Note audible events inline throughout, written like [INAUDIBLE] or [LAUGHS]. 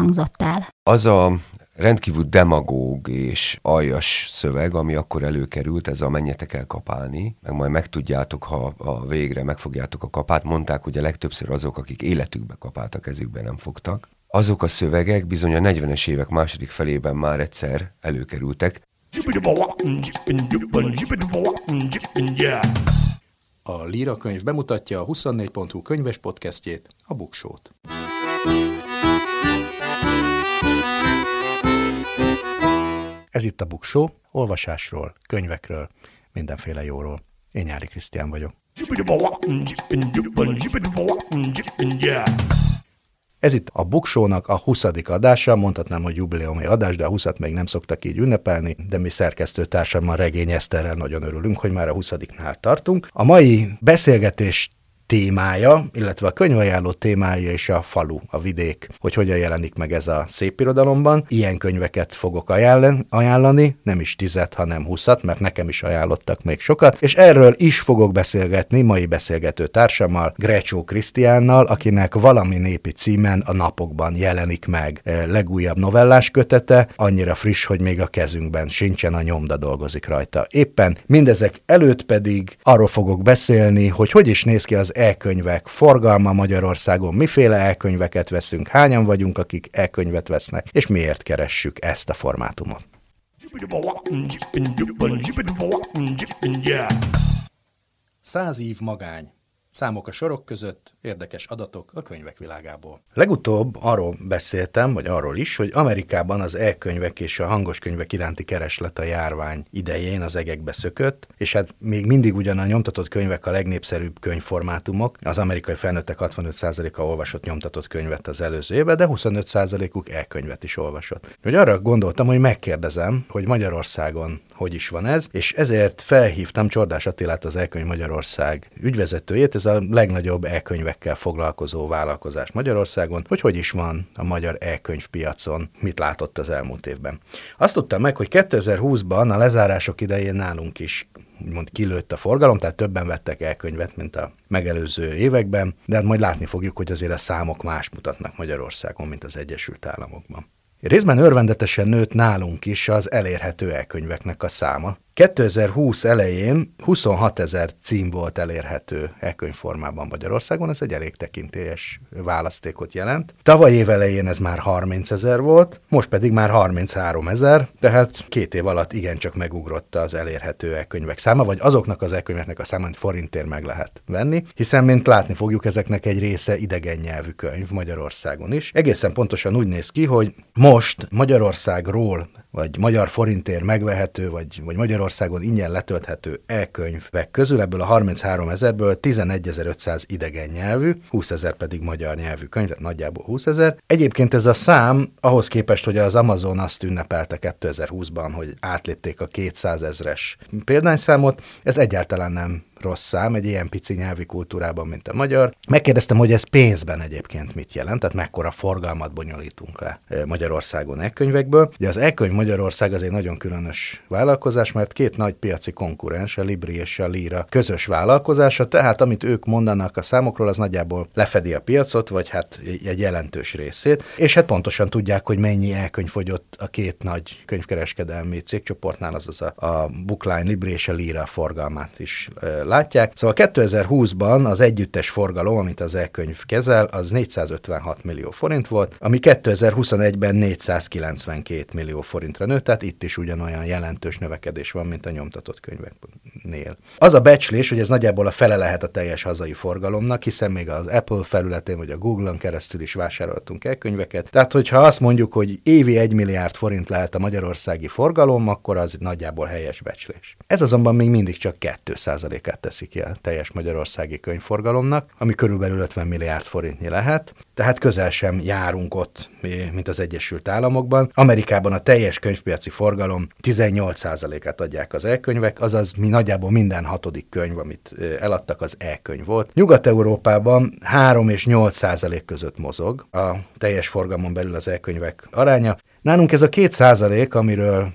hangzott el. Az a rendkívül demagóg és aljas szöveg, ami akkor előkerült, ez a menjetek el kapálni, meg majd megtudjátok, ha a végre megfogjátok a kapát. Mondták, hogy a legtöbbször azok, akik életükbe kapát a kezükbe nem fogtak. Azok a szövegek bizony a 40-es évek második felében már egyszer előkerültek. A Líra könyv bemutatja a 24.hu könyves podcastjét, a Buksót. Ez itt a Buksó, olvasásról, könyvekről, mindenféle jóról. Én Nyári Krisztián vagyok. Ez itt a Buksónak a 20. adása, mondhatnám, hogy jubileumi adás, de a 20 még nem szoktak így ünnepelni, de mi szerkesztőtársammal Regény Eszterrel nagyon örülünk, hogy már a 20 nál tartunk. A mai beszélgetés témája, illetve a könyvajánló témája és a falu, a vidék, hogy hogyan jelenik meg ez a szép irodalomban. Ilyen könyveket fogok ajánlani, nem is tizet, hanem huszat, mert nekem is ajánlottak még sokat, és erről is fogok beszélgetni mai beszélgető társammal, Grecsó Krisztiánnal, akinek valami népi címen a napokban jelenik meg e, legújabb novellás kötete, annyira friss, hogy még a kezünkben sincsen, a nyomda dolgozik rajta. Éppen mindezek előtt pedig arról fogok beszélni, hogy hogy is néz ki az e-könyvek forgalma Magyarországon, miféle e-könyveket veszünk, hányan vagyunk, akik e-könyvet vesznek, és miért keressük ezt a formátumot. Száz év magány. Számok a sorok között, érdekes adatok a könyvek világából. Legutóbb arról beszéltem, vagy arról is, hogy Amerikában az e-könyvek és a hangos könyvek iránti kereslet a járvány idején az egekbe szökött, és hát még mindig ugyan a nyomtatott könyvek a legnépszerűbb könyvformátumok. Az amerikai felnőttek 65%-a olvasott nyomtatott könyvet az előző évben, de 25%-uk e-könyvet is olvasott. Hogy arra gondoltam, hogy megkérdezem, hogy Magyarországon hogy is van ez, és ezért felhívtam Csordás Attilát, az e-könyv Magyarország ügyvezetőjét, ez a legnagyobb e-könyvekkel foglalkozó vállalkozás Magyarországon, hogy hogy is van a magyar e-könyv piacon, mit látott az elmúlt évben. Azt tudtam meg, hogy 2020-ban a lezárások idején nálunk is mond kilőtt a forgalom, tehát többen vettek el könyvet, mint a megelőző években, de hát majd látni fogjuk, hogy azért a számok más mutatnak Magyarországon, mint az Egyesült Államokban. Részben örvendetesen nőtt nálunk is az elérhető elkönyveknek a száma. 2020 elején 26 ezer cím volt elérhető e-könyvformában Magyarországon, ez egy elég tekintélyes választékot jelent. Tavaly év elején ez már 30 ezer volt, most pedig már 33 ezer, tehát két év alatt igencsak megugrott az elérhető e-könyvek száma, vagy azoknak az e-könyveknek a száma, amit forintért meg lehet venni, hiszen, mint látni fogjuk, ezeknek egy része idegen nyelvű könyv Magyarországon is. Egészen pontosan úgy néz ki, hogy most Magyarországról vagy magyar forintért megvehető, vagy, vagy Magyarországon ingyen letölthető e-könyvek közül, ebből a 33 ezerből 11.500 idegen nyelvű, 20 ezer pedig magyar nyelvű könyv, tehát nagyjából 20 ezer. Egyébként ez a szám ahhoz képest, hogy az Amazon azt ünnepelte 2020-ban, hogy átlépték a 200 ezres példányszámot, ez egyáltalán nem rossz szám egy ilyen pici nyelvi kultúrában, mint a magyar. Megkérdeztem, hogy ez pénzben egyébként mit jelent, tehát mekkora forgalmat bonyolítunk le Magyarországon e-könyvekből. Ugye az e-könyv Magyarország az egy nagyon különös vállalkozás, mert két nagy piaci konkurens, a Libri és a Lira közös vállalkozása, tehát amit ők mondanak a számokról, az nagyjából lefedi a piacot, vagy hát egy jelentős részét, és hát pontosan tudják, hogy mennyi e-könyv fogyott a két nagy könyvkereskedelmi cégcsoportnál, azaz a, a Bookline, Libri és a Lira forgalmát is látják. Szóval 2020-ban az együttes forgalom, amit az e-könyv kezel, az 456 millió forint volt, ami 2021-ben 492 millió forintra nőtt, tehát itt is ugyanolyan jelentős növekedés van, mint a nyomtatott könyveknél. Az a becslés, hogy ez nagyjából a fele lehet a teljes hazai forgalomnak, hiszen még az Apple felületén vagy a Google-on keresztül is vásároltunk el könyveket. Tehát, hogyha azt mondjuk, hogy évi 1 milliárd forint lehet a magyarországi forgalom, akkor az nagyjából helyes becslés. Ez azonban még mindig csak 2%-át teszi ki a teljes magyarországi könyvforgalomnak, ami körülbelül 50 milliárd forintnyi lehet. tehát közel sem járunk ott, mint az Egyesült Államokban. Amerikában a teljes könyvpiaci forgalom 18%-át adják az e-könyvek, azaz mi nagyjából minden hatodik könyv, amit eladtak, az e-könyv volt. Nyugat-Európában 3 és 8 százalék között mozog a teljes forgalmon belül az e-könyvek aránya. Nálunk ez a két százalék, amiről,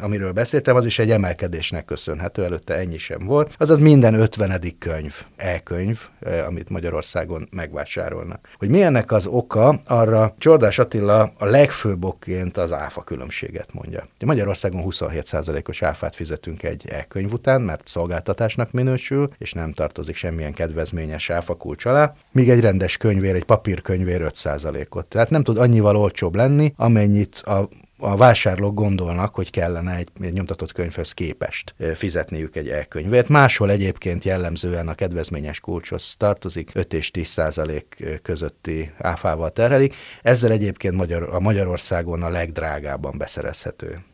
amiről beszéltem, az is egy emelkedésnek köszönhető, előtte ennyi sem volt. Azaz minden ötvenedik könyv, e-könyv, amit Magyarországon megvásárolnak. Hogy mi ennek az oka, arra Csordás Attila a legfőbb okként az áfa különbséget mondja. Magyarországon 27%-os áfát fizetünk egy e-könyv után, mert szolgáltatásnak minősül, és nem tartozik semmilyen kedvezményes áfa kulcs alá, míg egy rendes könyvér, egy papírkönyvér 5%-ot. Tehát nem tud annyival olcsóbb lenni, amennyit a a vásárlók gondolnak, hogy kellene egy, egy nyomtatott könyvhöz képest fizetniük egy e-könyvet. Máshol egyébként jellemzően a kedvezményes kulcshoz tartozik, 5 és 10 százalék közötti áfával terhelik. Ezzel egyébként Magyar, a Magyarországon a legdrágábban beszerezhető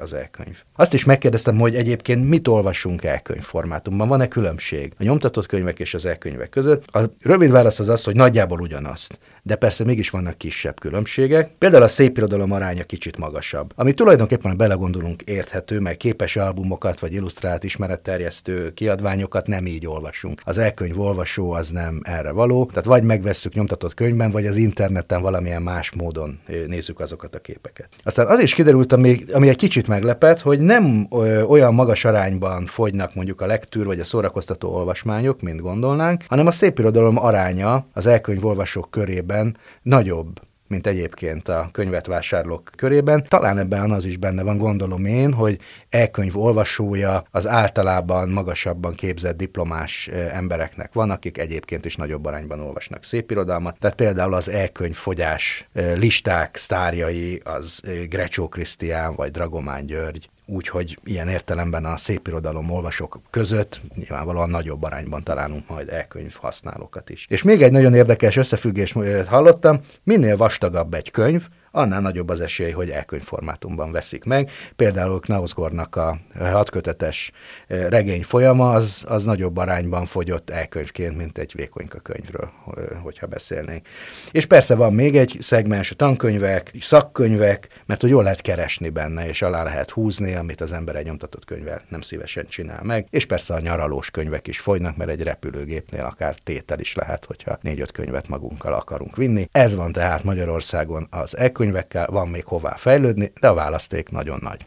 az elkönyv. Azt is megkérdeztem, hogy egyébként mit olvasunk elkönyv formátumban, van-e különbség a nyomtatott könyvek és az elkönyvek között? A rövid válasz az az, hogy nagyjából ugyanazt, de persze mégis vannak kisebb különbségek. Például a szép irodalom aránya kicsit magasabb, ami tulajdonképpen, ha belegondolunk, érthető, mert képes albumokat vagy illusztrált ismeretterjesztő kiadványokat nem így olvasunk. Az elkönyv olvasó az nem erre való, tehát vagy megvesszük nyomtatott könyvben, vagy az interneten valamilyen más módon nézzük azokat a képeket. Aztán az is kiderült, ami, ami egy kicsit meglepett, hogy nem olyan magas arányban fogynak mondjuk a lektűr vagy a szórakoztató olvasmányok, mint gondolnánk, hanem a szépirodalom aránya az elkönyvolvasók körében nagyobb mint egyébként a könyvet vásárlók körében. Talán ebben az is benne van, gondolom én, hogy e-könyv olvasója az általában magasabban képzett diplomás embereknek van, akik egyébként is nagyobb arányban olvasnak szépirodalmat. Tehát például az e-könyv fogyás listák sztárjai az Grecsó Krisztián vagy Dragomán György, úgyhogy ilyen értelemben a szépirodalom olvasók között nyilvánvalóan nagyobb arányban találunk majd elkönyv használókat is. És még egy nagyon érdekes összefüggés hallottam, minél vastagabb egy könyv, annál nagyobb az esély, hogy elkönyvformátumban veszik meg. Például Knausgornak a hatkötetes eh, regény folyama az, az nagyobb arányban fogyott elkönyvként, mint egy vékonyka könyvről, eh, hogyha beszélnénk. És persze van még egy szegmens, a tankönyvek, szakkönyvek, mert hogy jól lehet keresni benne, és alá lehet húzni, amit az ember egy nyomtatott könyvvel nem szívesen csinál meg. És persze a nyaralós könyvek is fogynak, mert egy repülőgépnél akár tétel is lehet, hogyha négy-öt könyvet magunkkal akarunk vinni. Ez van tehát Magyarországon az e könyvekkel van még hová fejlődni, de a választék nagyon nagy.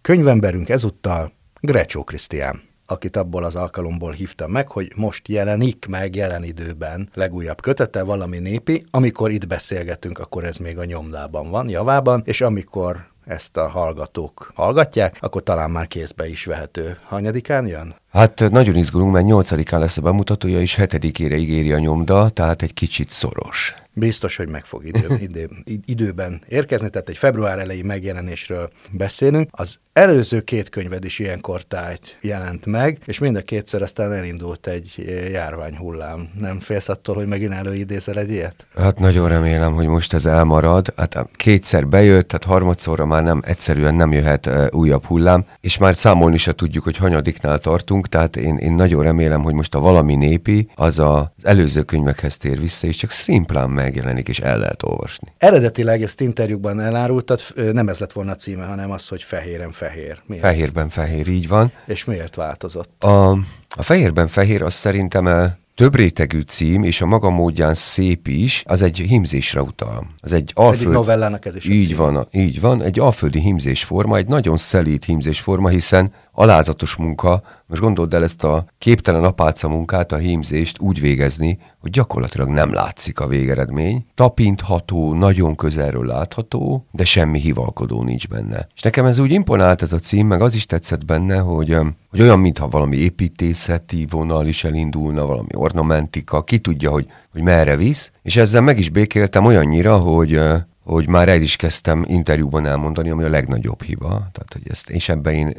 Könyvemberünk ezúttal Grecsó Krisztián akit abból az alkalomból hívtam meg, hogy most jelenik meg jelen időben legújabb kötete, valami népi. Amikor itt beszélgetünk, akkor ez még a nyomdában van, javában, és amikor ezt a hallgatók hallgatják, akkor talán már kézbe is vehető. Hanyadikán jön? Hát nagyon izgulunk, mert nyolcadikán lesz a bemutatója, és hetedikére ígéri a nyomda, tehát egy kicsit szoros. Biztos, hogy meg fog idő, [LAUGHS] idő, időben érkezni, tehát egy február elejé megjelenésről beszélünk. Az előző két könyved is ilyen kortájt jelent meg, és mind a kétszer aztán elindult egy járványhullám. Nem félsz attól, hogy megint előidézel egy ilyet? Hát nagyon remélem, hogy most ez elmarad. Hát kétszer bejött, tehát harmadszorra már nem, egyszerűen nem jöhet uh, újabb hullám, és már számolni se tudjuk, hogy hanyadiknál tartunk, tehát én, én nagyon remélem, hogy most a valami népi az az előző könyvekhez tér vissza, és csak szimplán megjelenik, és el lehet olvasni. Eredetileg ezt interjúkban elárultad, nem ez lett volna a címe, hanem az, hogy fehéren fehér. Miért? Fehérben fehér, így van. És miért változott? A, a fehérben fehér az szerintem több rétegű cím, és a maga módján szép is, az egy himzésre utal. Az egy alföld... Egy novellának ez is Így van, így van, egy alföldi himzésforma, egy nagyon szelíd himzésforma, hiszen alázatos munka, most gondold el ezt a képtelen apáca munkát, a hímzést úgy végezni, hogy gyakorlatilag nem látszik a végeredmény, tapintható, nagyon közelről látható, de semmi hivalkodó nincs benne. És nekem ez úgy imponált ez a cím, meg az is tetszett benne, hogy, hogy olyan, mintha valami építészeti vonal is elindulna, valami ornamentika, ki tudja, hogy, hogy merre visz, és ezzel meg is békéltem olyannyira, hogy hogy már el is kezdtem interjúban elmondani, ami a legnagyobb hiba. Tehát, hogy ezt, és ebben én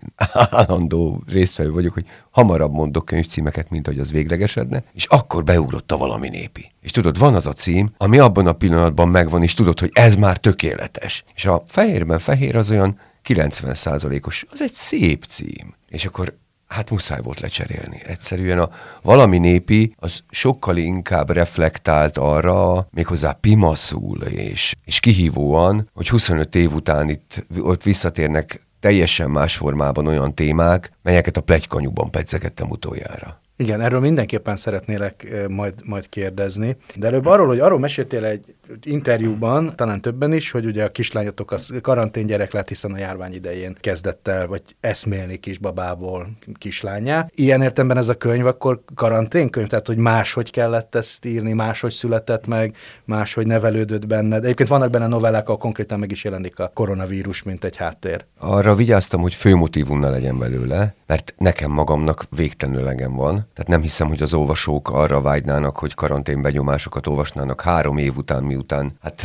állandó résztvevő vagyok, hogy hamarabb mondok könyvcímeket, mint hogy az véglegesedne, és akkor beugrott a valami népi. És tudod, van az a cím, ami abban a pillanatban megvan, és tudod, hogy ez már tökéletes. És a fehérben fehér az olyan 90%-os, az egy szép cím. És akkor hát muszáj volt lecserélni. Egyszerűen a valami népi az sokkal inkább reflektált arra, méghozzá pimaszul és, és kihívóan, hogy 25 év után itt ott visszatérnek teljesen más formában olyan témák, melyeket a plegykanyúban pedzegettem utoljára. Igen, erről mindenképpen szeretnélek majd, majd kérdezni. De előbb arról, hogy arról meséltél egy interjúban, talán többen is, hogy ugye a kislányotok az karantén gyerek lett, hiszen a járvány idején kezdett el, vagy eszmélni kisbabából kislányá. Ilyen értemben ez a könyv akkor karanténkönyv, tehát hogy máshogy kellett ezt írni, máshogy született meg, máshogy nevelődött benned. Egyébként vannak benne novellák, ahol konkrétan meg is jelenik a koronavírus, mint egy háttér. Arra vigyáztam, hogy főmotívum ne legyen belőle, mert nekem magamnak végtelenül legem van. Tehát nem hiszem, hogy az olvasók arra vágynának, hogy karanténbenyomásokat olvasnának három év után, miután hát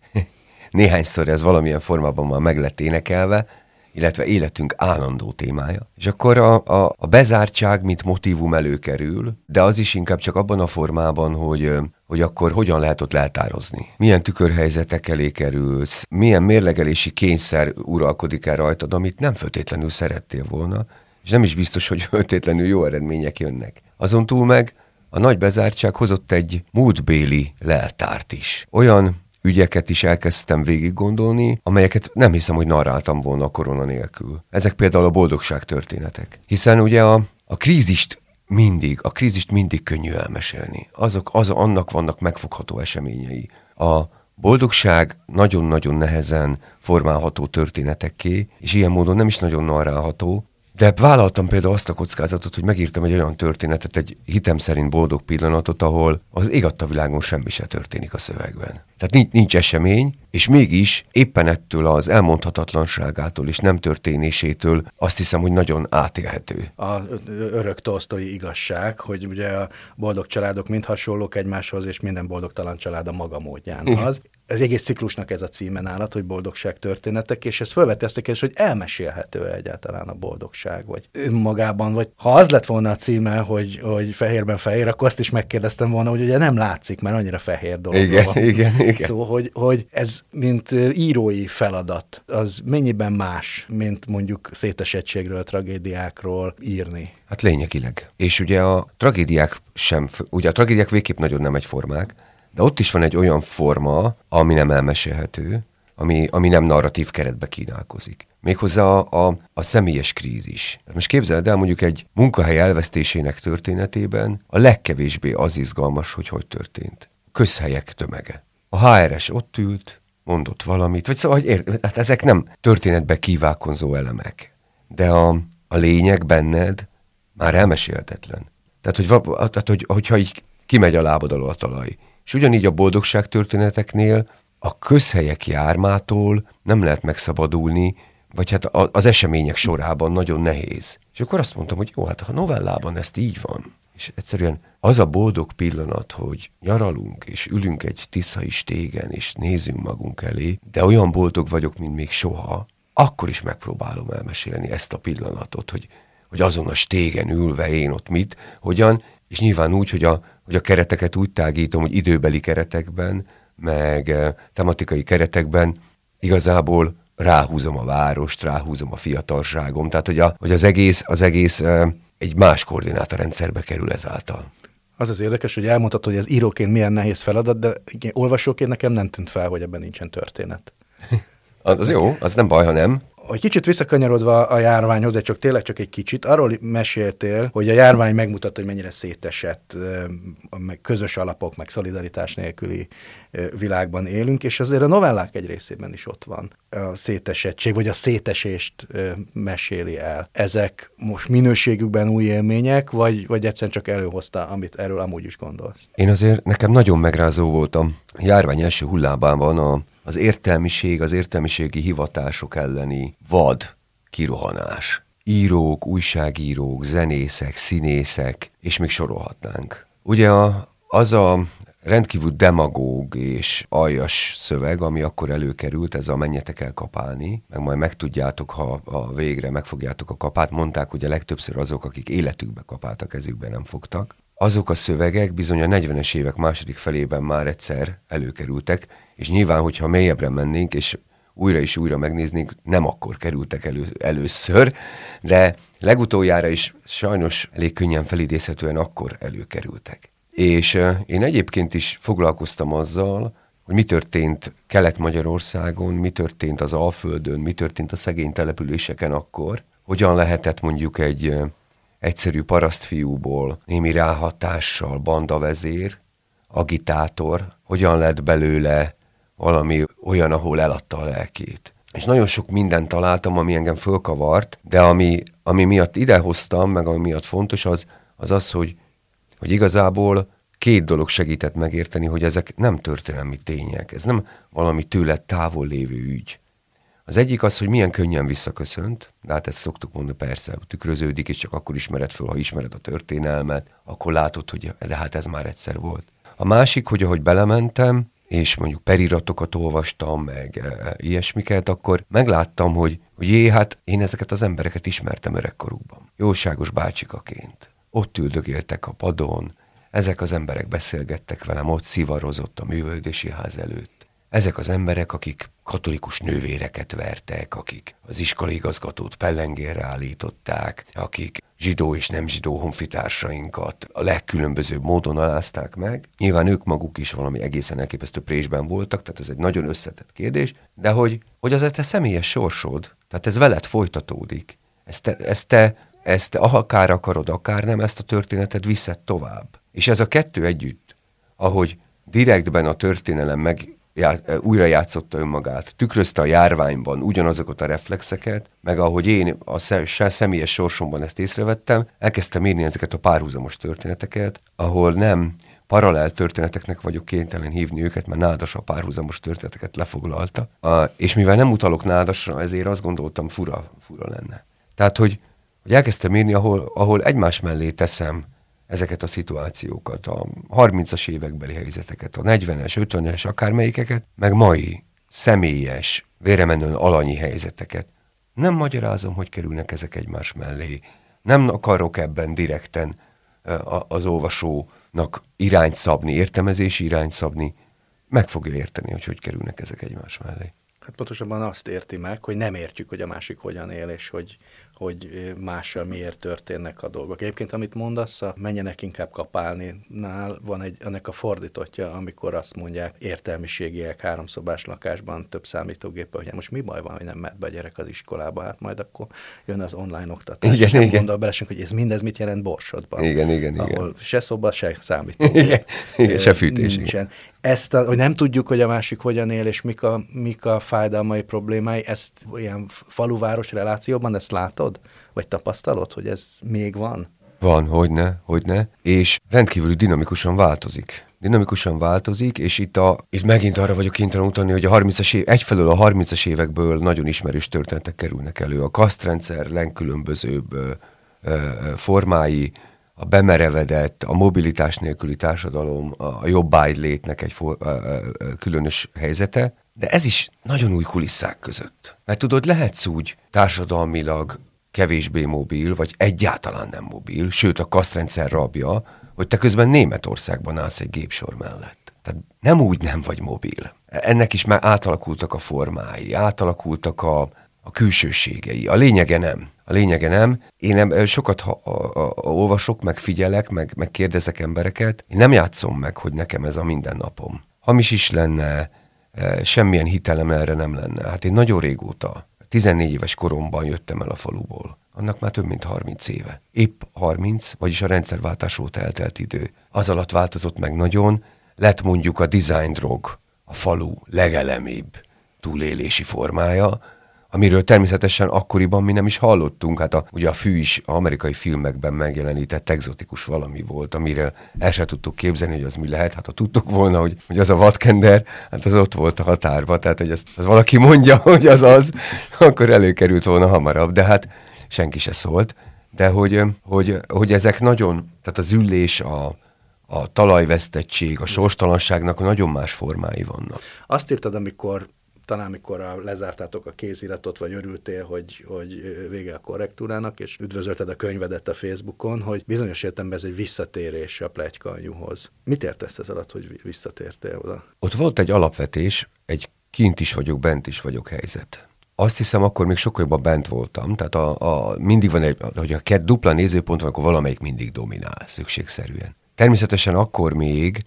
[LAUGHS] néhányszor ez valamilyen formában már meg lett énekelve, illetve életünk állandó témája. És akkor a, a, a bezártság, mint motivum előkerül, de az is inkább csak abban a formában, hogy, hogy akkor hogyan lehet ott leltározni. Milyen tükörhelyzetek elé kerülsz, milyen mérlegelési kényszer uralkodik el rajtad, amit nem föltétlenül szerettél volna, és nem is biztos, hogy föltétlenül jó eredmények jönnek. Azon túl meg a nagy bezártság hozott egy múltbéli leltárt is. Olyan ügyeket is elkezdtem végig gondolni, amelyeket nem hiszem, hogy narráltam volna a korona nélkül. Ezek például a boldogság történetek. Hiszen ugye a, a krízist mindig, a krízist mindig könnyű elmesélni. Azok, az, annak vannak megfogható eseményei. A boldogság nagyon-nagyon nehezen formálható történetekké, és ilyen módon nem is nagyon narrálható, de vállaltam például azt a kockázatot, hogy megírtam egy olyan történetet, egy hitem szerint boldog pillanatot, ahol az ég a világon semmi se történik a szövegben. Tehát nincs, nincs esemény, és mégis éppen ettől az elmondhatatlanságától és nem történésétől azt hiszem, hogy nagyon átélhető. A örök tolsztói igazság, hogy ugye a boldog családok mind hasonlók egymáshoz, és minden boldogtalan család a maga módján az az egész ciklusnak ez a címe nálad, hogy boldogság történetek, és ezt felvette ezt a kérdést, hogy elmesélhető -e egyáltalán a boldogság, vagy önmagában, vagy ha az lett volna a címe, hogy, hogy fehérben fehér, akkor azt is megkérdeztem volna, hogy ugye nem látszik, mert annyira fehér dolog igen, van. [LAUGHS] Igen, igen. Szóval, hogy, hogy ez, mint írói feladat, az mennyiben más, mint mondjuk szétesettségről, tragédiákról írni? Hát lényegileg. És ugye a tragédiák sem, ugye a tragédiák végképp nagyon nem egyformák, de ott is van egy olyan forma, ami nem elmesélhető, ami, ami nem narratív keretbe kínálkozik. Méghozzá a, a, a személyes krízis. Most képzeld el mondjuk egy munkahely elvesztésének történetében a legkevésbé az izgalmas, hogy hogy történt. Közhelyek tömege. A HRS ott ült, mondott valamit, vagy szóval, hogy ér, hát ezek nem történetbe kívánkozó elemek. De a, a lényeg benned már elmesélhetetlen. Tehát, hogy, tehát, hogy, hogyha így kimegy a lábad alól a talaj, és ugyanígy a boldogság történeteknél a közhelyek jármától nem lehet megszabadulni, vagy hát az események sorában nagyon nehéz. És akkor azt mondtam, hogy jó, hát ha novellában ezt így van, és egyszerűen az a boldog pillanat, hogy nyaralunk, és ülünk egy tiszai stégen, és nézünk magunk elé, de olyan boldog vagyok, mint még soha, akkor is megpróbálom elmesélni ezt a pillanatot, hogy, hogy azon a stégen ülve én ott mit, hogyan, és nyilván úgy, hogy a, hogy a kereteket úgy tágítom, hogy időbeli keretekben, meg eh, tematikai keretekben igazából ráhúzom a várost, ráhúzom a fiatalságom, tehát hogy, a, hogy az egész, az egész eh, egy más koordinátorrendszerbe kerül ezáltal. Az az érdekes, hogy elmondhatod, hogy ez íróként milyen nehéz feladat, de olvasóként nekem nem tűnt fel, hogy ebben nincsen történet. [LAUGHS] az jó, az nem baj, ha nem hogy kicsit visszakanyarodva a járványhoz, de csak tényleg csak egy kicsit, arról meséltél, hogy a járvány megmutatta, hogy mennyire szétesett, meg közös alapok, meg szolidaritás nélküli világban élünk, és azért a novellák egy részében is ott van a szétesettség, vagy a szétesést meséli el. Ezek most minőségükben új élmények, vagy, vagy egyszerűen csak előhozta, amit erről amúgy is gondolsz? Én azért nekem nagyon megrázó voltam. A járvány első hullában van a az értelmiség, az értelmiségi hivatások elleni vad kirohanás. Írók, újságírók, zenészek, színészek, és még sorolhatnánk. Ugye a, az a rendkívül demagóg és aljas szöveg, ami akkor előkerült, ez a menjetek el kapálni, meg majd megtudjátok, ha a végre megfogjátok a kapát. Mondták ugye legtöbbször azok, akik életükbe kapát a kezükbe nem fogtak. Azok a szövegek bizony a 40-es évek második felében már egyszer előkerültek, és nyilván, hogyha mélyebbre mennénk, és újra és újra megnéznénk, nem akkor kerültek elő, először, de legutoljára is sajnos elég könnyen felidézhetően akkor előkerültek. És én egyébként is foglalkoztam azzal, hogy mi történt Kelet-Magyarországon, mi történt az Alföldön, mi történt a szegény településeken akkor, hogyan lehetett mondjuk egy egyszerű parasztfiúból némi ráhatással bandavezér, agitátor, hogyan lett belőle valami olyan, ahol eladta a lelkét. És nagyon sok mindent találtam, ami engem fölkavart, de ami, ami miatt idehoztam, meg ami miatt fontos, az az, az hogy, hogy igazából két dolog segített megérteni, hogy ezek nem történelmi tények, ez nem valami tőle távol lévő ügy. Az egyik az, hogy milyen könnyen visszaköszönt, de hát ezt szoktuk mondani, persze, tükröződik, és csak akkor ismered föl, ha ismered a történelmet, akkor látod, hogy de hát ez már egyszer volt. A másik, hogy ahogy belementem, és mondjuk periratokat olvastam, meg e, ilyesmiket, akkor megláttam, hogy, hogy jé, hát én ezeket az embereket ismertem öregkorukban. Jóságos bácsikaként. Ott üldögéltek a padon, ezek az emberek beszélgettek velem, ott szivarozott a művődési ház előtt. Ezek az emberek, akik katolikus nővéreket vertek, akik az iskolai igazgatót pellengérre állították, akik zsidó és nem zsidó honfitársainkat a legkülönbözőbb módon alázták meg. Nyilván ők maguk is valami egészen elképesztő présben voltak, tehát ez egy nagyon összetett kérdés, de hogy, hogy az a te személyes sorsod, tehát ez veled folytatódik. Ezt te, ezt te, ezt te akár akarod, akár nem, ezt a történetet viszed tovább. És ez a kettő együtt, ahogy direktben a történelem meg já, újra játszotta önmagát, tükrözte a járványban ugyanazokat a reflexeket, meg ahogy én a személyes sorsomban ezt észrevettem, elkezdtem írni ezeket a párhuzamos történeteket, ahol nem paralel történeteknek vagyok kénytelen hívni őket, mert Nádas a párhuzamos történeteket lefoglalta. A, és mivel nem utalok Nádasra, ezért azt gondoltam fura, fura lenne. Tehát, hogy, hogy elkezdtem írni, ahol, ahol egymás mellé teszem ezeket a szituációkat, a 30-as évekbeli helyzeteket, a 40-es, 50-es, akármelyikeket, meg mai személyes, véremenően alanyi helyzeteket. Nem magyarázom, hogy kerülnek ezek egymás mellé. Nem akarok ebben direkten az olvasónak irányt szabni, értelmezési irányt szabni. Meg fogja érteni, hogy hogy kerülnek ezek egymás mellé. Hát pontosabban azt érti meg, hogy nem értjük, hogy a másik hogyan él, és hogy hogy mással miért történnek a dolgok. Egyébként, amit mondasz, a menjenek inkább kapálni, nál van egy, ennek a fordítottja, amikor azt mondják értelmiségiek háromszobás lakásban több számítógép, hogy most mi baj van, hogy nem mehet be a gyerek az iskolába, hát majd akkor jön az online oktatás. Igen, és nem igen. gondol bele, hogy ez mindez mit jelent Borsodban. Igen, igen, igen. Ahol se szoba, se számítógép. Igen, igen, se fűtés. Nincsen. Igen ezt, a, hogy nem tudjuk, hogy a másik hogyan él, és mik a, mik a fájdalmai problémái, ezt ilyen faluváros relációban ezt látod? Vagy tapasztalod, hogy ez még van? Van, hogyne, hogyne, és rendkívül dinamikusan változik. Dinamikusan változik, és itt, a, itt megint arra vagyok kénytelen utalni, hogy a 30-as év, egyfelől a 30-as évekből nagyon ismerős történetek kerülnek elő. A kasztrendszer legkülönbözőbb ö, ö, formái, a bemerevedett, a mobilitás nélküli társadalom, a jobbágy létnek egy for, a, a, a különös helyzete, de ez is nagyon új kulisszák között. Mert tudod, lehetsz úgy társadalmilag kevésbé mobil, vagy egyáltalán nem mobil, sőt a kasztrendszer rabja, hogy te közben Németországban állsz egy gépsor mellett. Tehát nem úgy nem vagy mobil. Ennek is már átalakultak a formái, átalakultak a, a külsőségei. A lényege nem. A lényege nem. Én nem, sokat ha, a, a, a, olvasok, meg figyelek, meg, meg kérdezek embereket. Én nem játszom meg, hogy nekem ez a mindennapom. Hamis is lenne, e, semmilyen hitelem erre nem lenne. Hát én nagyon régóta, 14 éves koromban jöttem el a faluból. Annak már több mint 30 éve. Épp 30, vagyis a rendszerváltás óta eltelt idő. Az alatt változott meg nagyon, lett mondjuk a design drog, a falu legelemibb túlélési formája, amiről természetesen akkoriban mi nem is hallottunk. Hát a, ugye a fű is amerikai filmekben megjelenített egzotikus valami volt, amire el sem tudtuk képzelni, hogy az mi lehet. Hát ha tudtuk volna, hogy, hogy az a vadkender, hát az ott volt a határba, tehát hogy az, az valaki mondja, [LAUGHS] hogy az az, akkor előkerült volna hamarabb, de hát senki se szólt. De hogy, hogy, hogy ezek nagyon, tehát az üllés, a, a talajvesztettség, a sorstalanságnak nagyon más formái vannak. Azt írtad, amikor talán mikor lezártátok a kéziratot, vagy örültél, hogy, hogy vége a korrektúrának, és üdvözölted a könyvedet a Facebookon, hogy bizonyos értelemben ez egy visszatérés a plegyka anyuhoz. Mit értesz ez alatt, hogy visszatértél oda? Ott volt egy alapvetés, egy kint is vagyok, bent is vagyok helyzet. Azt hiszem, akkor még sokkal jobban bent voltam. Tehát a, a, mindig van egy, hogy a két dupla nézőpont van, akkor valamelyik mindig dominál, szükségszerűen. Természetesen akkor még,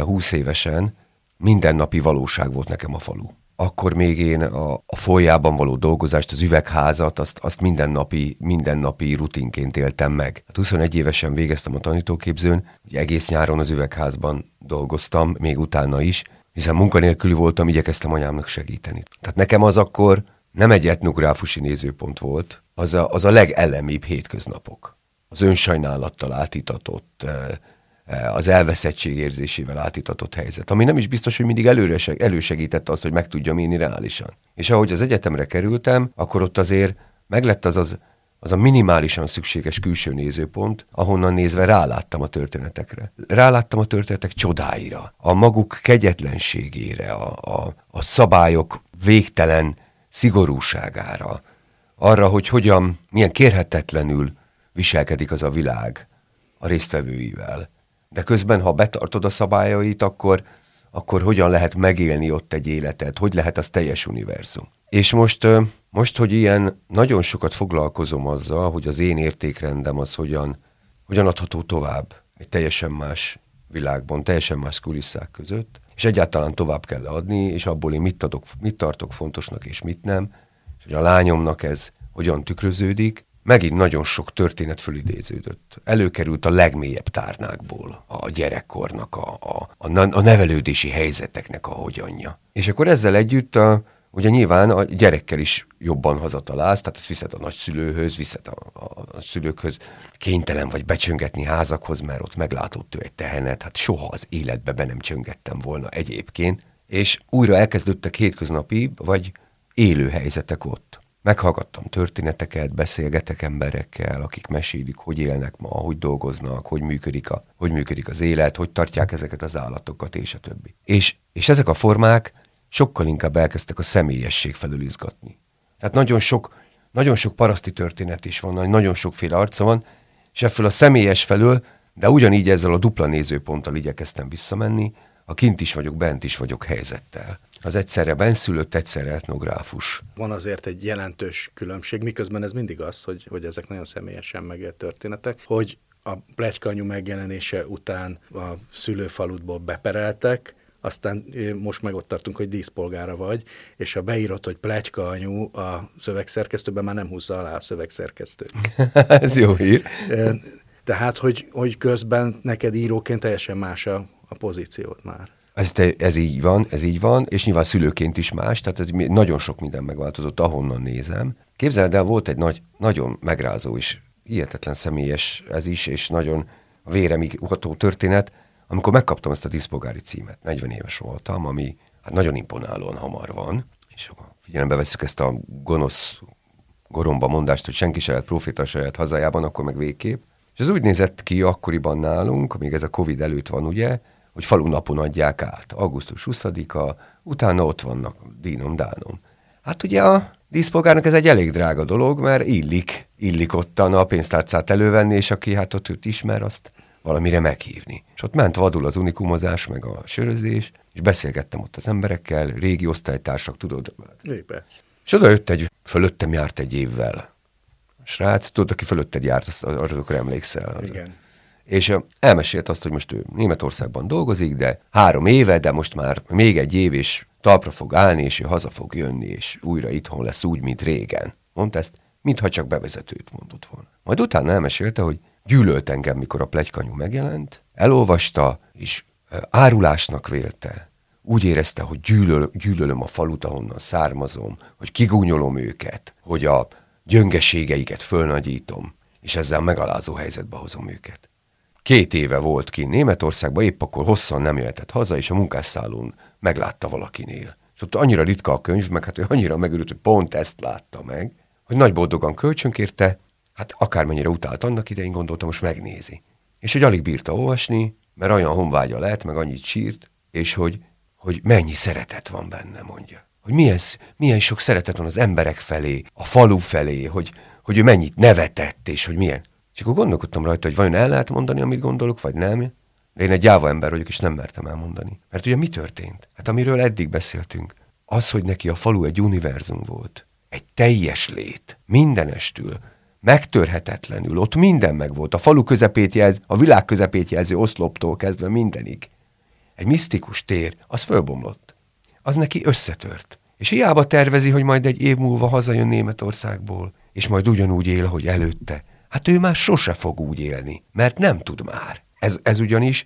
20 évesen, mindennapi valóság volt nekem a falu. Akkor még én a, a folyában való dolgozást, az üvegházat, azt, azt mindennapi, mindennapi rutinként éltem meg. Hát 21 évesen végeztem a tanítóképzőn, ugye egész nyáron az üvegházban dolgoztam, még utána is, hiszen munkanélküli voltam, igyekeztem anyámnak segíteni. Tehát nekem az akkor nem egy etnográfusi nézőpont volt, az a, az a legelemibb hétköznapok. Az önsajnálattal átítatott, eh, az elveszettség érzésével átítatott helyzet, ami nem is biztos, hogy mindig előre, elősegítette azt, hogy meg tudjam élni reálisan. És ahogy az egyetemre kerültem, akkor ott azért meglett az az, az a minimálisan szükséges külső nézőpont, ahonnan nézve ráláttam a történetekre. Ráláttam a történetek csodáira, a maguk kegyetlenségére, a, a, a szabályok végtelen szigorúságára, arra, hogy hogyan, milyen kérhetetlenül viselkedik az a világ a résztvevőivel. De közben, ha betartod a szabályait, akkor, akkor hogyan lehet megélni ott egy életet, hogy lehet az teljes univerzum. És most, most, hogy ilyen nagyon sokat foglalkozom azzal, hogy az én értékrendem az hogyan, hogyan adható tovább egy teljesen más világban, teljesen más kulisszák között, és egyáltalán tovább kell adni, és abból én mit, adok, mit tartok fontosnak, és mit nem, és hogy a lányomnak ez hogyan tükröződik, megint nagyon sok történet fölidéződött. Előkerült a legmélyebb tárnákból a gyerekkornak, a, a, a, a nevelődési helyzeteknek a hogyanja. És akkor ezzel együtt a, ugye nyilván a gyerekkel is jobban hazatalálsz, tehát ezt viszed a nagyszülőhöz, viszed a, a, a szülőkhöz, kénytelen vagy becsöngetni házakhoz, mert ott meglátott ő egy tehenet, hát soha az életbe be nem csöngettem volna egyébként, és újra elkezdődtek hétköznapi vagy élő helyzetek ott. Meghallgattam történeteket, beszélgetek emberekkel, akik mesélik, hogy élnek ma, hogy dolgoznak, hogy működik, a, hogy működik az élet, hogy tartják ezeket az állatokat, és a többi. És, és ezek a formák sokkal inkább elkezdtek a személyesség felül izgatni. Tehát nagyon sok, nagyon sok paraszti történet is van, nagyon sokféle arca van, és ebből a személyes felől, de ugyanígy ezzel a dupla nézőponttal igyekeztem visszamenni, a kint is vagyok, bent is vagyok helyzettel. Az egyszerre benszülött, egyszerre etnográfus. Van azért egy jelentős különbség, miközben ez mindig az, hogy, hogy ezek nagyon személyesen megélt történetek, hogy a plegykanyu megjelenése után a szülőfaludból bepereltek, aztán most meg ott tartunk, hogy díszpolgára vagy, és ha beírod, hogy plegyka anyu a szövegszerkesztőben, már nem húzza alá a szövegszerkesztő. [LAUGHS] Ez jó hír. Tehát, hogy, hogy közben neked íróként teljesen más a, a pozíciót már. Ez, te, ez így van, ez így van, és nyilván szülőként is más, tehát ez nagyon sok minden megváltozott, ahonnan nézem. Képzeld el, volt egy nagy, nagyon megrázó és hihetetlen személyes ez is, és nagyon véremig uható történet, amikor megkaptam ezt a diszpogári címet, 40 éves voltam, ami hát nagyon imponálóan hamar van, és figyelembe veszük ezt a gonosz goromba mondást, hogy senki se lehet proféta saját hazájában, akkor meg végképp. És ez úgy nézett ki akkoriban nálunk, még ez a Covid előtt van, ugye, hogy falu napon adják át. Augusztus 20-a, utána ott vannak dínom, dánom. Hát ugye a díszpolgárnak ez egy elég drága dolog, mert illik, illik ottan a pénztárcát elővenni, és aki hát ott őt ismer, azt valamire meghívni. És ott ment vadul az unikumozás, meg a sörözés, és beszélgettem ott az emberekkel, régi osztálytársak, tudod? Persze. És oda jött egy, fölöttem járt egy évvel. A srác, tudod, aki fölötted járt, azt, arra emlékszel. Igen. És elmesélt azt, hogy most ő Németországban dolgozik, de három éve, de most már még egy év, és talpra fog állni, és ő haza fog jönni, és újra itthon lesz úgy, mint régen. Mondta ezt, mintha csak bevezetőt mondott volna. Majd utána elmesélte, hogy gyűlölt engem, mikor a plegykanyú megjelent, elolvasta, és árulásnak vélte. Úgy érezte, hogy gyűlöl, gyűlölöm a falut, ahonnan származom, hogy kigúnyolom őket, hogy a gyöngeségeiket fölnagyítom, és ezzel megalázó helyzetbe hozom őket. Két éve volt ki Németországban, épp akkor hosszan nem jöhetett haza, és a munkásszállón meglátta valakinél. És ott annyira ritka a könyv, meg hát ő annyira megörült, hogy pont ezt látta meg, hogy nagy boldogan kölcsönkérte, hát akármennyire utált annak idején, gondoltam, most megnézi. És hogy alig bírta olvasni, mert olyan honvágya lett, meg annyit sírt, és hogy, hogy mennyi szeretet van benne, mondja. Hogy milyen, milyen sok szeretet van az emberek felé, a falu felé, hogy, hogy ő mennyit nevetett, és hogy milyen. És akkor gondolkodtam rajta, hogy vajon el lehet mondani, amit gondolok, vagy nem. De én egy gyáva ember vagyok, és nem mertem elmondani. Mert ugye mi történt? Hát amiről eddig beszéltünk. az, hogy neki a falu egy univerzum volt, egy teljes lét, mindenestül, megtörhetetlenül, ott minden meg volt. A falu közepét jelz, a világ közepét jelző oszloptól kezdve mindenig. Egy misztikus tér, az fölbomlott. Az neki összetört. És hiába tervezi, hogy majd egy év múlva hazajön Németországból, és majd ugyanúgy él, hogy előtte. Hát ő már sose fog úgy élni, mert nem tud már. Ez, ez ugyanis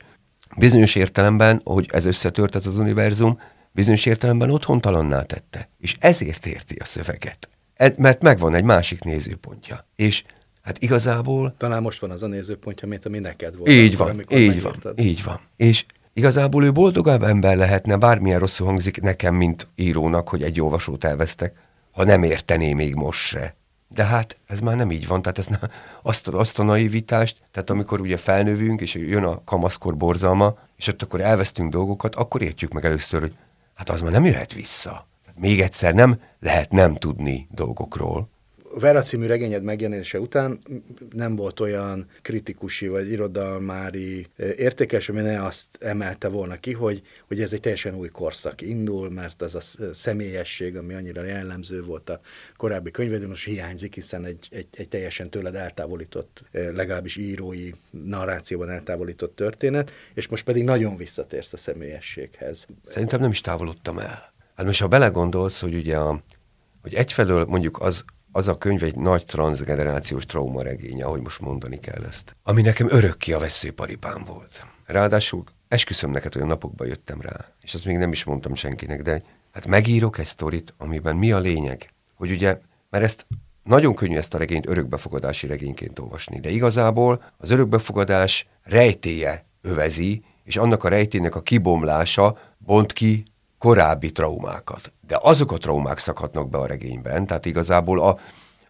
bizonyos értelemben, hogy ez összetört ez az univerzum, bizonyos értelemben otthontalanná tette. És ezért érti a szöveget. Mert megvan egy másik nézőpontja. És hát igazából... Talán most van az a nézőpontja, mint ami neked volt. Így van, amikor így van, így van. És igazából ő boldogabb ember lehetne, bármilyen rosszul hangzik nekem, mint írónak, hogy egy olvasót elvesztek, ha nem értené még most se. De hát ez már nem így van, tehát ez ne, azt, azt a naivitást, tehát amikor ugye felnövünk, és jön a kamaszkor borzalma, és ott akkor elvesztünk dolgokat, akkor értjük meg először, hogy hát az már nem jöhet vissza. Tehát még egyszer nem lehet nem tudni dolgokról. Vera című regényed megjelenése után nem volt olyan kritikusi vagy irodalmári értékes, ami ne azt emelte volna ki, hogy, hogy ez egy teljesen új korszak indul, mert az a személyesség, ami annyira jellemző volt a korábbi könyvedben, most hiányzik, hiszen egy, egy, egy teljesen tőled eltávolított, legalábbis írói narrációban eltávolított történet, és most pedig nagyon visszatérsz a személyességhez. Szerintem nem is távolodtam el. Hát most ha belegondolsz, hogy ugye a, hogy egyfelől mondjuk az, az a könyv egy nagy transgenerációs trauma regénye, ahogy most mondani kell ezt, ami nekem örökké a veszőparipám volt. Ráadásul esküszöm neked, olyan napokban jöttem rá, és azt még nem is mondtam senkinek, de hát megírok egy sztorit, amiben mi a lényeg, hogy ugye, mert ezt nagyon könnyű ezt a regényt örökbefogadási regényként olvasni, de igazából az örökbefogadás rejtéje övezi, és annak a rejtének a kibomlása bont ki korábbi traumákat. De azok a traumák szakhatnak be a regényben, tehát igazából a,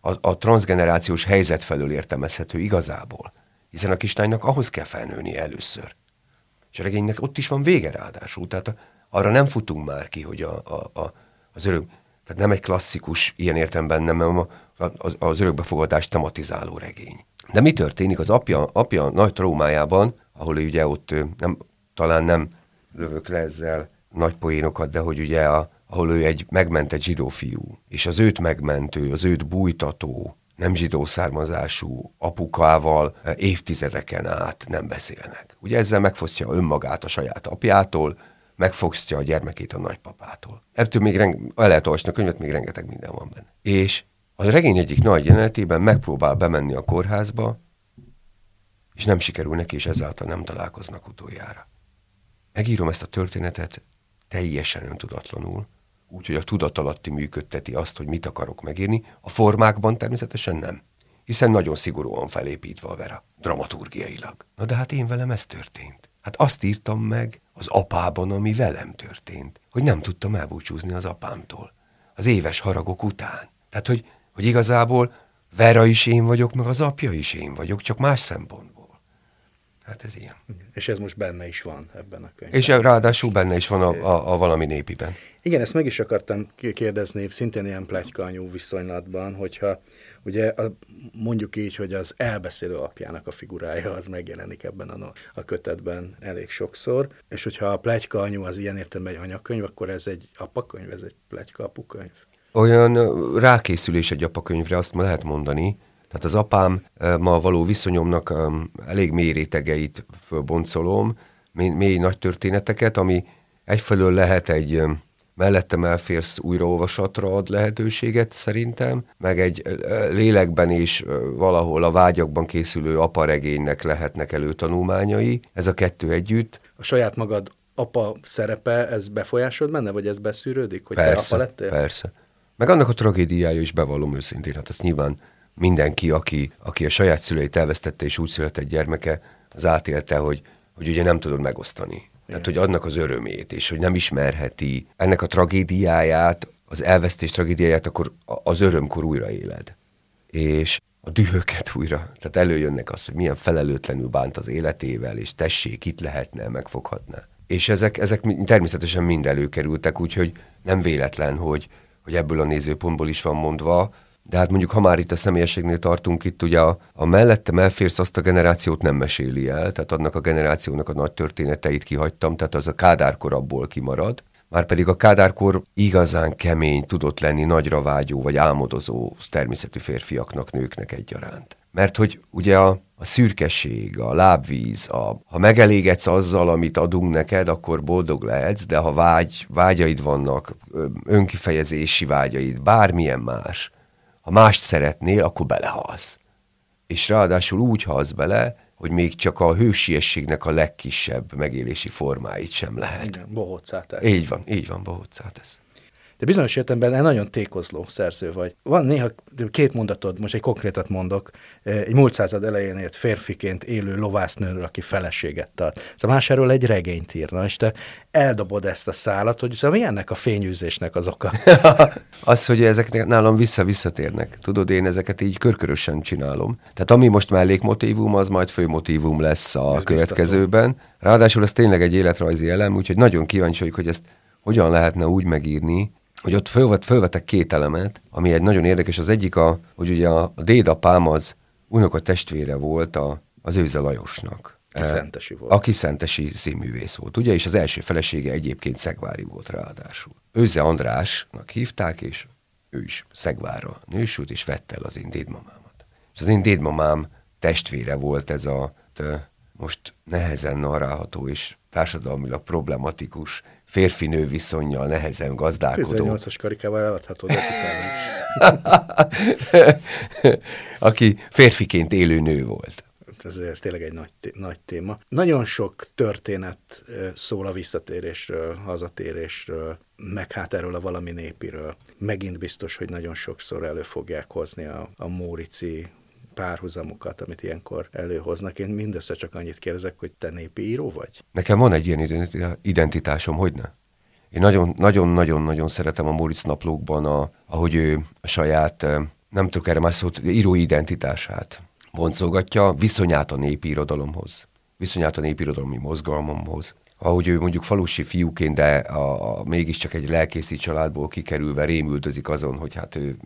a, a transgenerációs helyzet felől értelmezhető igazából. Hiszen a kislánynak ahhoz kell felnőni először. És a regénynek ott is van vége ráadásul, tehát arra nem futunk már ki, hogy a, a, a, az örök, tehát nem egy klasszikus ilyen értelemben, nem az, az örökbefogadás tematizáló regény. De mi történik az apja, apja nagy traumájában, ahol ugye ott nem, talán nem lövök le ezzel nagy poénokat, de hogy ugye a, ahol ő egy megmentett zsidó fiú, és az őt megmentő, az őt bújtató, nem zsidó származású apukával évtizedeken át nem beszélnek. Ugye ezzel megfosztja önmagát a saját apjától, megfosztja a gyermekét a nagypapától. Ebből még reng- el lehet olvasni a könyvet, még rengeteg minden van benne. És a regény egyik nagy jelenetében megpróbál bemenni a kórházba, és nem sikerül neki, és ezáltal nem találkoznak utoljára. Megírom ezt a történetet teljesen öntudatlanul, úgyhogy a tudatalatti működteti azt, hogy mit akarok megírni, a formákban természetesen nem, hiszen nagyon szigorúan felépítve a vera, dramaturgiailag. Na de hát én velem ez történt. Hát azt írtam meg az apában, ami velem történt, hogy nem tudtam elbúcsúzni az apámtól, az éves haragok után. Tehát, hogy, hogy igazából Vera is én vagyok, meg az apja is én vagyok, csak más szempontból. Hát ez ilyen. És ez most benne is van ebben a könyvben. És ráadásul benne is van a, a, a valami népiben. Igen, ezt meg is akartam kérdezni, szintén ilyen plegykanyú viszonylatban, hogyha ugye a, mondjuk így, hogy az elbeszélő apjának a figurája az megjelenik ebben a, a kötetben elég sokszor, és hogyha a plegykaanyú az ilyen értelemben egy anyakönyv, akkor ez egy apakönyv, ez egy plegyka apukönyv? Olyan rákészülés egy apakönyvre, azt lehet mondani, tehát az apám ma való viszonyomnak elég mély rétegeit fölboncolom, mély, mély nagy történeteket, ami egyfelől lehet egy mellettem elférsz újraolvasatra ad lehetőséget szerintem, meg egy lélekben is valahol a vágyakban készülő aparegénynek lehetnek előtanulmányai, ez a kettő együtt. A saját magad apa szerepe, ez befolyásod benne, vagy ez beszűrődik, hogy persze, te apa lettél? Persze, Meg annak a tragédiája is bevallom őszintén, hát ezt nyilván mindenki, aki, aki a saját szüleit elvesztette és úgy született gyermeke, az átélte, hogy, hogy ugye nem tudod megosztani. Tehát, hogy adnak az örömét, és hogy nem ismerheti ennek a tragédiáját, az elvesztés tragédiáját, akkor az örömkor újra éled. És a dühöket újra, tehát előjönnek az, hogy milyen felelőtlenül bánt az életével, és tessék, itt lehetne, megfoghatná. És ezek, ezek természetesen mind előkerültek, úgyhogy nem véletlen, hogy, hogy ebből a nézőpontból is van mondva, de hát mondjuk, ha már itt a személyességnél tartunk, itt ugye a, a mellettem elférsz azt a generációt nem meséli el, tehát annak a generációnak a nagy történeteit kihagytam, tehát az a Kádár korabból kimarad, Márpedig a kádárkor igazán kemény tudott lenni nagyra vágyó vagy álmodozó természetű férfiaknak, nőknek egyaránt. Mert hogy ugye a, a szürkeség, a lábvíz, a, ha megelégedsz azzal, amit adunk neked, akkor boldog lehetsz, de ha vágy, vágyaid vannak, önkifejezési vágyaid, bármilyen más, ha mást szeretnél, akkor belehalsz. És ráadásul úgy halsz bele, hogy még csak a hősiességnek a legkisebb megélési formáit sem lehet. Igen, bohócátás. Így van, így van, bohócátás de bizonyos értelemben nagyon tékozló szerző vagy. Van néha két mondatod, most egy konkrétat mondok, egy múlt század elején ért férfiként élő lovásznőről, aki feleséget tart. Szóval másáról egy regényt írna, és te eldobod ezt a szálat, hogy szóval mi ennek a fényűzésnek az oka? [LAUGHS] az, hogy ezek nálam vissza-visszatérnek. Tudod, én ezeket így körkörösen csinálom. Tehát ami most mellékmotívum, az majd főmotívum lesz a Ez következőben. Biztató. Ráadásul ez tényleg egy életrajzi elem, úgyhogy nagyon kíváncsi vagyok, hogy ezt hogyan lehetne úgy megírni, hogy ott fölvet, fölvetek két elemet, ami egy nagyon érdekes. Az egyik, a, hogy ugye a, dédapám az unoka testvére volt a, az Őze Lajosnak. Aki szentesi volt. Aki szentesi színművész volt, ugye, és az első felesége egyébként Szegvári volt ráadásul. Őze Andrásnak hívták, és ő is Szegvárra nősült, és vette el az én dédmamámat. És az én dédmamám testvére volt ez a most nehezen narrálható és társadalmilag problematikus férfinő viszonyjal nehezen gazdálkodó. 18-as karikával eladható, de [LAUGHS] Aki férfiként élő nő volt. Ez, ez tényleg egy nagy, nagy téma. Nagyon sok történet szól a visszatérésről, hazatérésről, meg hát erről a valami népiről. Megint biztos, hogy nagyon sokszor elő fogják hozni a, a Mórici párhuzamokat, amit ilyenkor előhoznak. Én mindössze csak annyit kérdezek, hogy te népi író vagy? Nekem van egy ilyen identitásom, hogy ne? Én nagyon-nagyon-nagyon szeretem a Moritz naplókban, a, ahogy ő a saját, nem tudok erre más szót, írói identitását boncolgatja, viszonyát a népi irodalomhoz, viszonyát a népi irodalomi mozgalmamhoz, ahogy ő mondjuk falusi fiúként, de a, a, mégiscsak egy lelkészi családból kikerülve rémüldözik azon, hogy hát ő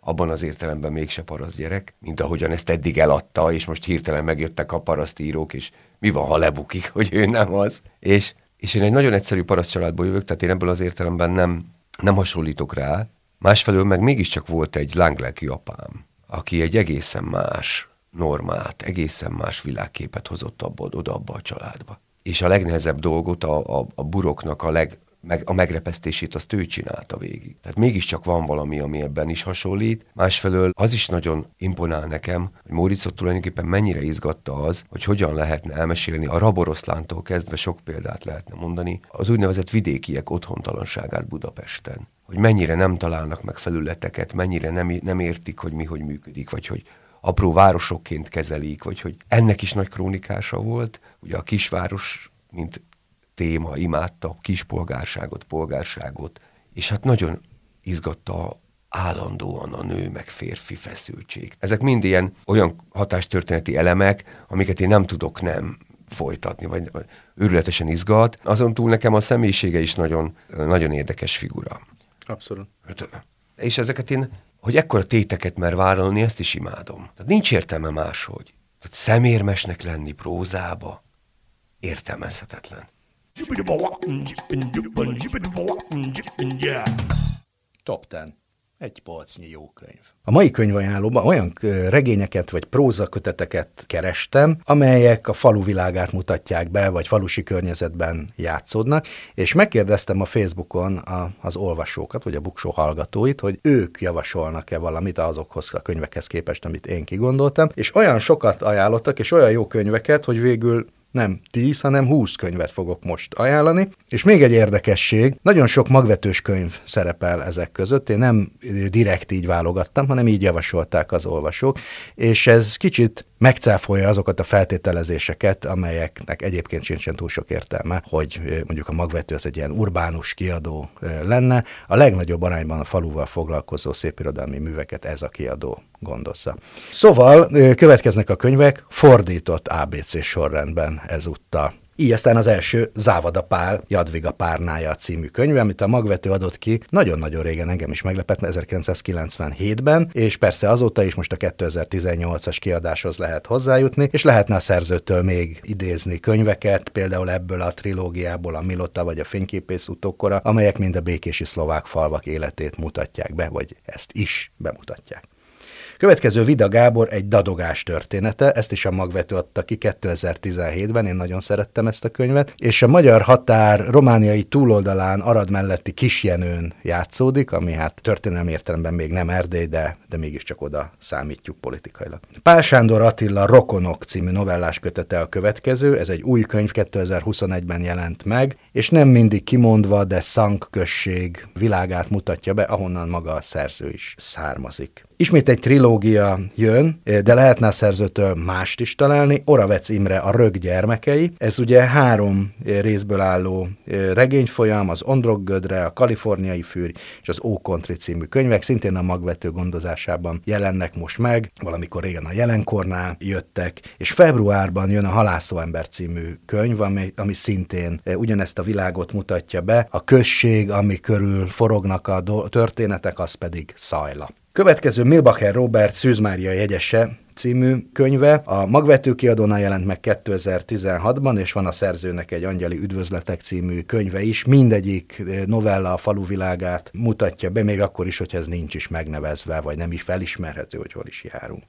abban az értelemben mégse paraszt gyerek, mint ahogyan ezt eddig eladta, és most hirtelen megjöttek a parasztírók, és mi van, ha lebukik, [LAUGHS] hogy ő nem az. És, és én egy nagyon egyszerű paraszt családból jövök, tehát én ebből az értelemben nem, nem hasonlítok rá. Másfelől meg mégiscsak volt egy lánglelkű apám, aki egy egészen más normát, egészen más világképet hozott abba, oda abba a családba. És a legnehezebb dolgot, a, a, a buroknak a leg, meg a megrepesztését azt ő csinálta végig. Tehát mégiscsak van valami, ami ebben is hasonlít. Másfelől az is nagyon imponál nekem, hogy Móricot tulajdonképpen mennyire izgatta az, hogy hogyan lehetne elmesélni a raboroszlántól kezdve sok példát lehetne mondani, az úgynevezett vidékiek otthontalanságát Budapesten. Hogy mennyire nem találnak meg felületeket, mennyire nem, nem értik, hogy mi hogy működik, vagy hogy apró városokként kezelik, vagy hogy ennek is nagy krónikása volt. Ugye a kisváros, mint téma, imádta kispolgárságot, polgárságot, és hát nagyon izgatta állandóan a nő meg férfi feszültség. Ezek mind ilyen olyan hatástörténeti elemek, amiket én nem tudok nem folytatni, vagy, vagy őrületesen izgat. Azon túl nekem a személyisége is nagyon, nagyon érdekes figura. Abszolút. Hát, és ezeket én, hogy ekkora téteket mer vállalni, ezt is imádom. Tehát nincs értelme máshogy. Tehát szemérmesnek lenni prózába értelmezhetetlen. Top 10. Egy polcnyi jó könyv. A mai könyvajánlóban olyan regényeket vagy prózaköteteket kerestem, amelyek a falu világát mutatják be, vagy falusi környezetben játszódnak, és megkérdeztem a Facebookon a, az olvasókat, vagy a buksó hallgatóit, hogy ők javasolnak-e valamit azokhoz a könyvekhez képest, amit én kigondoltam, és olyan sokat ajánlottak, és olyan jó könyveket, hogy végül nem 10, hanem 20 könyvet fogok most ajánlani. És még egy érdekesség, nagyon sok magvetős könyv szerepel ezek között. Én nem direkt így válogattam, hanem így javasolták az olvasók, és ez kicsit megcáfolja azokat a feltételezéseket, amelyeknek egyébként sincsen túl sok értelme, hogy mondjuk a magvető az egy ilyen urbánus kiadó lenne. A legnagyobb arányban a faluval foglalkozó szépirodalmi műveket ez a kiadó gondozza. Szóval következnek a könyvek fordított ABC sorrendben ezúttal. Így aztán az első Závada Pál, Jadviga párnája című könyve, amit a magvető adott ki nagyon-nagyon régen engem is meglepett, 1997-ben, és persze azóta is most a 2018-as kiadáshoz lehet hozzájutni, és lehetne a szerzőtől még idézni könyveket, például ebből a trilógiából a Milota vagy a Fényképész utókora, amelyek mind a békési szlovák falvak életét mutatják be, vagy ezt is bemutatják. Következő Vida Gábor egy dadogás története, ezt is a magvető adta ki 2017-ben, én nagyon szerettem ezt a könyvet, és a magyar határ romániai túloldalán Arad melletti Kisjenőn játszódik, ami hát történelmi értelemben még nem Erdély, de, de mégiscsak oda számítjuk politikailag. Pál Sándor Attila Rokonok című novellás kötete a következő, ez egy új könyv, 2021-ben jelent meg, és nem mindig kimondva, de Szank község világát mutatja be, ahonnan maga a szerző is származik. Ismét egy trilógia jön, de lehetne a szerzőtől mást is találni. Oravec Imre a Rög gyermekei. Ez ugye három részből álló regényfolyam, az Ondroggödre, a Kaliforniai fűr és az Ókontri című könyvek, szintén a magvető gondozásában jelennek most meg, valamikor régen a jelenkornál jöttek, és februárban jön a Halászó ember című könyv, ami, ami szintén ugyanezt a világot mutatja be. A község, ami körül forognak a történetek, az pedig Szajla. Következő Milbacher Robert Szűz Mária jegyese című könyve. A Magvető kiadónál jelent meg 2016-ban, és van a szerzőnek egy Angyali Üdvözletek című könyve is. Mindegyik eh, novella a falu világát mutatja be, még akkor is, hogy ez nincs is megnevezve, vagy nem is felismerhető, hogy hol is járunk.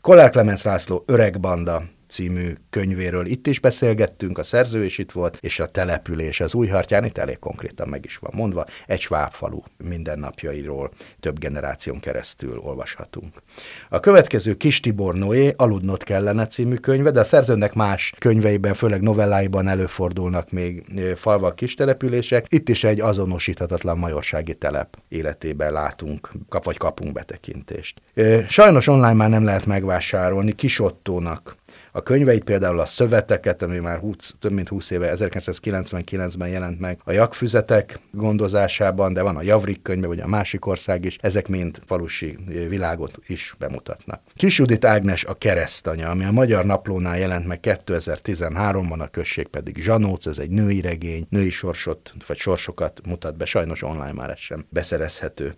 Kollár Clemens László Öreg Banda című könyvéről itt is beszélgettünk, a szerző is itt volt, és a település az Újhartyán, itt elég konkrétan meg is van mondva, egy svábfalu mindennapjairól több generáción keresztül olvashatunk. A következő Kis Tibor Noé, Aludnot kellene című könyve, de a szerzőnek más könyveiben, főleg novelláiban előfordulnak még falvak kis települések. Itt is egy azonosíthatatlan majorsági telep életében látunk, kap vagy kapunk betekintést. Sajnos online már nem lehet megvásárolni Kisottónak a könyveit, például a szöveteket, ami már 20, több mint 20 éve, 1999-ben jelent meg a jakfüzetek gondozásában, de van a Javrik könyve, vagy a másik ország is, ezek mind falusi világot is bemutatnak. Kis Judit Ágnes a keresztanya, ami a Magyar Naplónál jelent meg 2013-ban, a község pedig Zsanóc, ez egy női regény, női sorsot, vagy sorsokat mutat be, sajnos online már ez sem beszerezhető.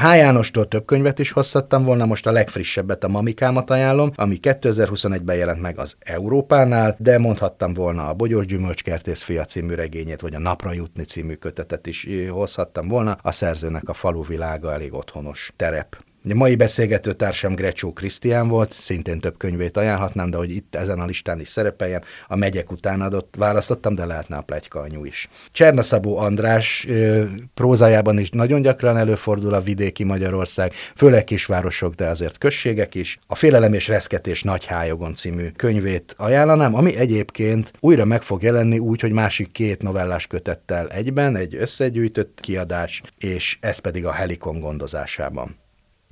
H. Jánostól több könyvet is hozhattam volna, most a legfrissebbet a Mamikámat ajánlom, ami 2021-ben jelent meg az Európánál, de mondhattam volna a Bogyós Gyümölcskertész fia című regényét, vagy a Napra jutni című kötetet is hozhattam volna. A szerzőnek a falu világa elég otthonos terep. A mai beszélgető társam Grecsó Krisztián volt, szintén több könyvét ajánlhatnám, de hogy itt ezen a listán is szerepeljen, a megyek után adott választottam, de lehetne a plegyka anyu is. Csernaszabó András ö, prózájában is nagyon gyakran előfordul a vidéki Magyarország, főleg kisvárosok, de azért községek is. A Félelem és Reszketés Nagy Hályogon című könyvét ajánlanám, ami egyébként újra meg fog jelenni úgy, hogy másik két novellás kötettel egyben, egy összegyűjtött kiadás, és ez pedig a Helikon gondozásában.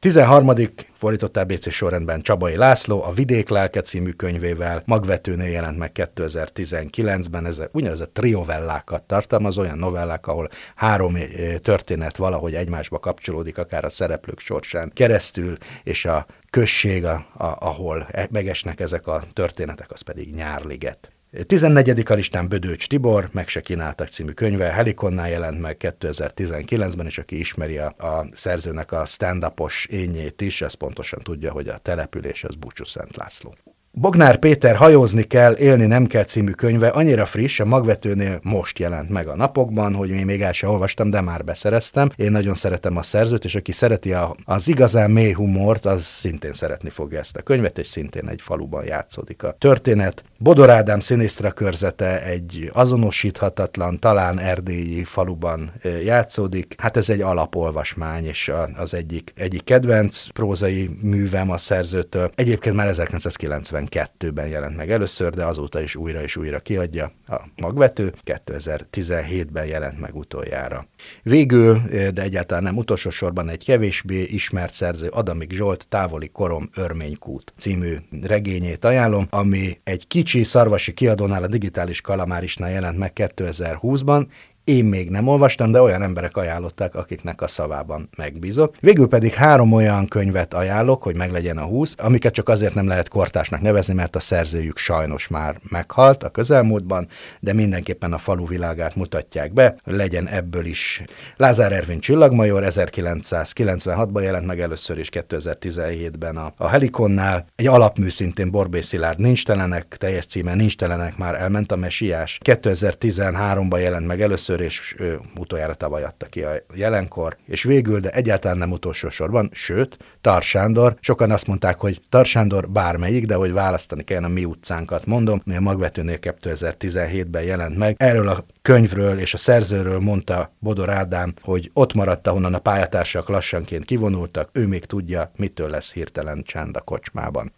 13. fordított ABC sorrendben Csabai László, a Vidék lelke című könyvével, magvetőnél jelent meg 2019-ben, ez úgynevezett triovellákat tartalmaz, olyan novellák, ahol három eh, történet valahogy egymásba kapcsolódik, akár a szereplők sorsán keresztül, és a község, a, a, ahol e, megesnek ezek a történetek, az pedig Nyárliget. 14. a listán Bödőcs Tibor, meg se kínáltak című könyve, Helikonnál jelent meg 2019-ben, és aki ismeri a, a szerzőnek a stand-upos ényét is, ez pontosan tudja, hogy a település az Búcsú Szent László. Bognár Péter Hajózni kell, élni nem kell című könyve annyira friss, a magvetőnél most jelent meg a napokban, hogy én még el sem olvastam, de már beszereztem. Én nagyon szeretem a szerzőt, és aki szereti a, az igazán mély humort, az szintén szeretni fogja ezt a könyvet, és szintén egy faluban játszódik a történet. Bodor Ádám színésztra körzete egy azonosíthatatlan, talán erdélyi faluban játszódik. Hát ez egy alapolvasmány, és az egyik, egyik kedvenc prózai művem a szerzőtől. Egyébként már 1990 2012-ben jelent meg először, de azóta is újra és újra kiadja a magvető, 2017-ben jelent meg utoljára. Végül, de egyáltalán nem utolsó sorban egy kevésbé ismert szerző Adamik Zsolt Távoli korom örménykút című regényét ajánlom, ami egy kicsi szarvasi kiadónál a digitális kalamárisnál jelent meg 2020-ban, én még nem olvastam, de olyan emberek ajánlották, akiknek a szavában megbízok. Végül pedig három olyan könyvet ajánlok, hogy meglegyen a 20, amiket csak azért nem lehet kortásnak nevezni, mert a szerzőjük sajnos már meghalt a közelmúltban, de mindenképpen a falu világát mutatják be, legyen ebből is. Lázár Ervin csillagmajor 1996-ban jelent meg először is 2017-ben a, a Helikonnál. Egy alapmű szintén Borbé Szilárd nincs telenek, teljes címe nincs telenek, már elment a mesiás. 2013-ban jelent meg először, és ő, utoljára tavaly adta ki a jelenkor, és végül, de egyáltalán nem utolsó sorban, sőt, Tarsándor, sokan azt mondták, hogy Tarsándor bármelyik, de hogy választani kellene a mi utcánkat, mondom, mi a Magvetőnél 2017-ben jelent meg. Erről a könyvről és a szerzőről mondta Bodor Ádám, hogy ott maradt, ahonnan a pályatársak lassanként kivonultak, ő még tudja, mitől lesz hirtelen csend a kocsmában.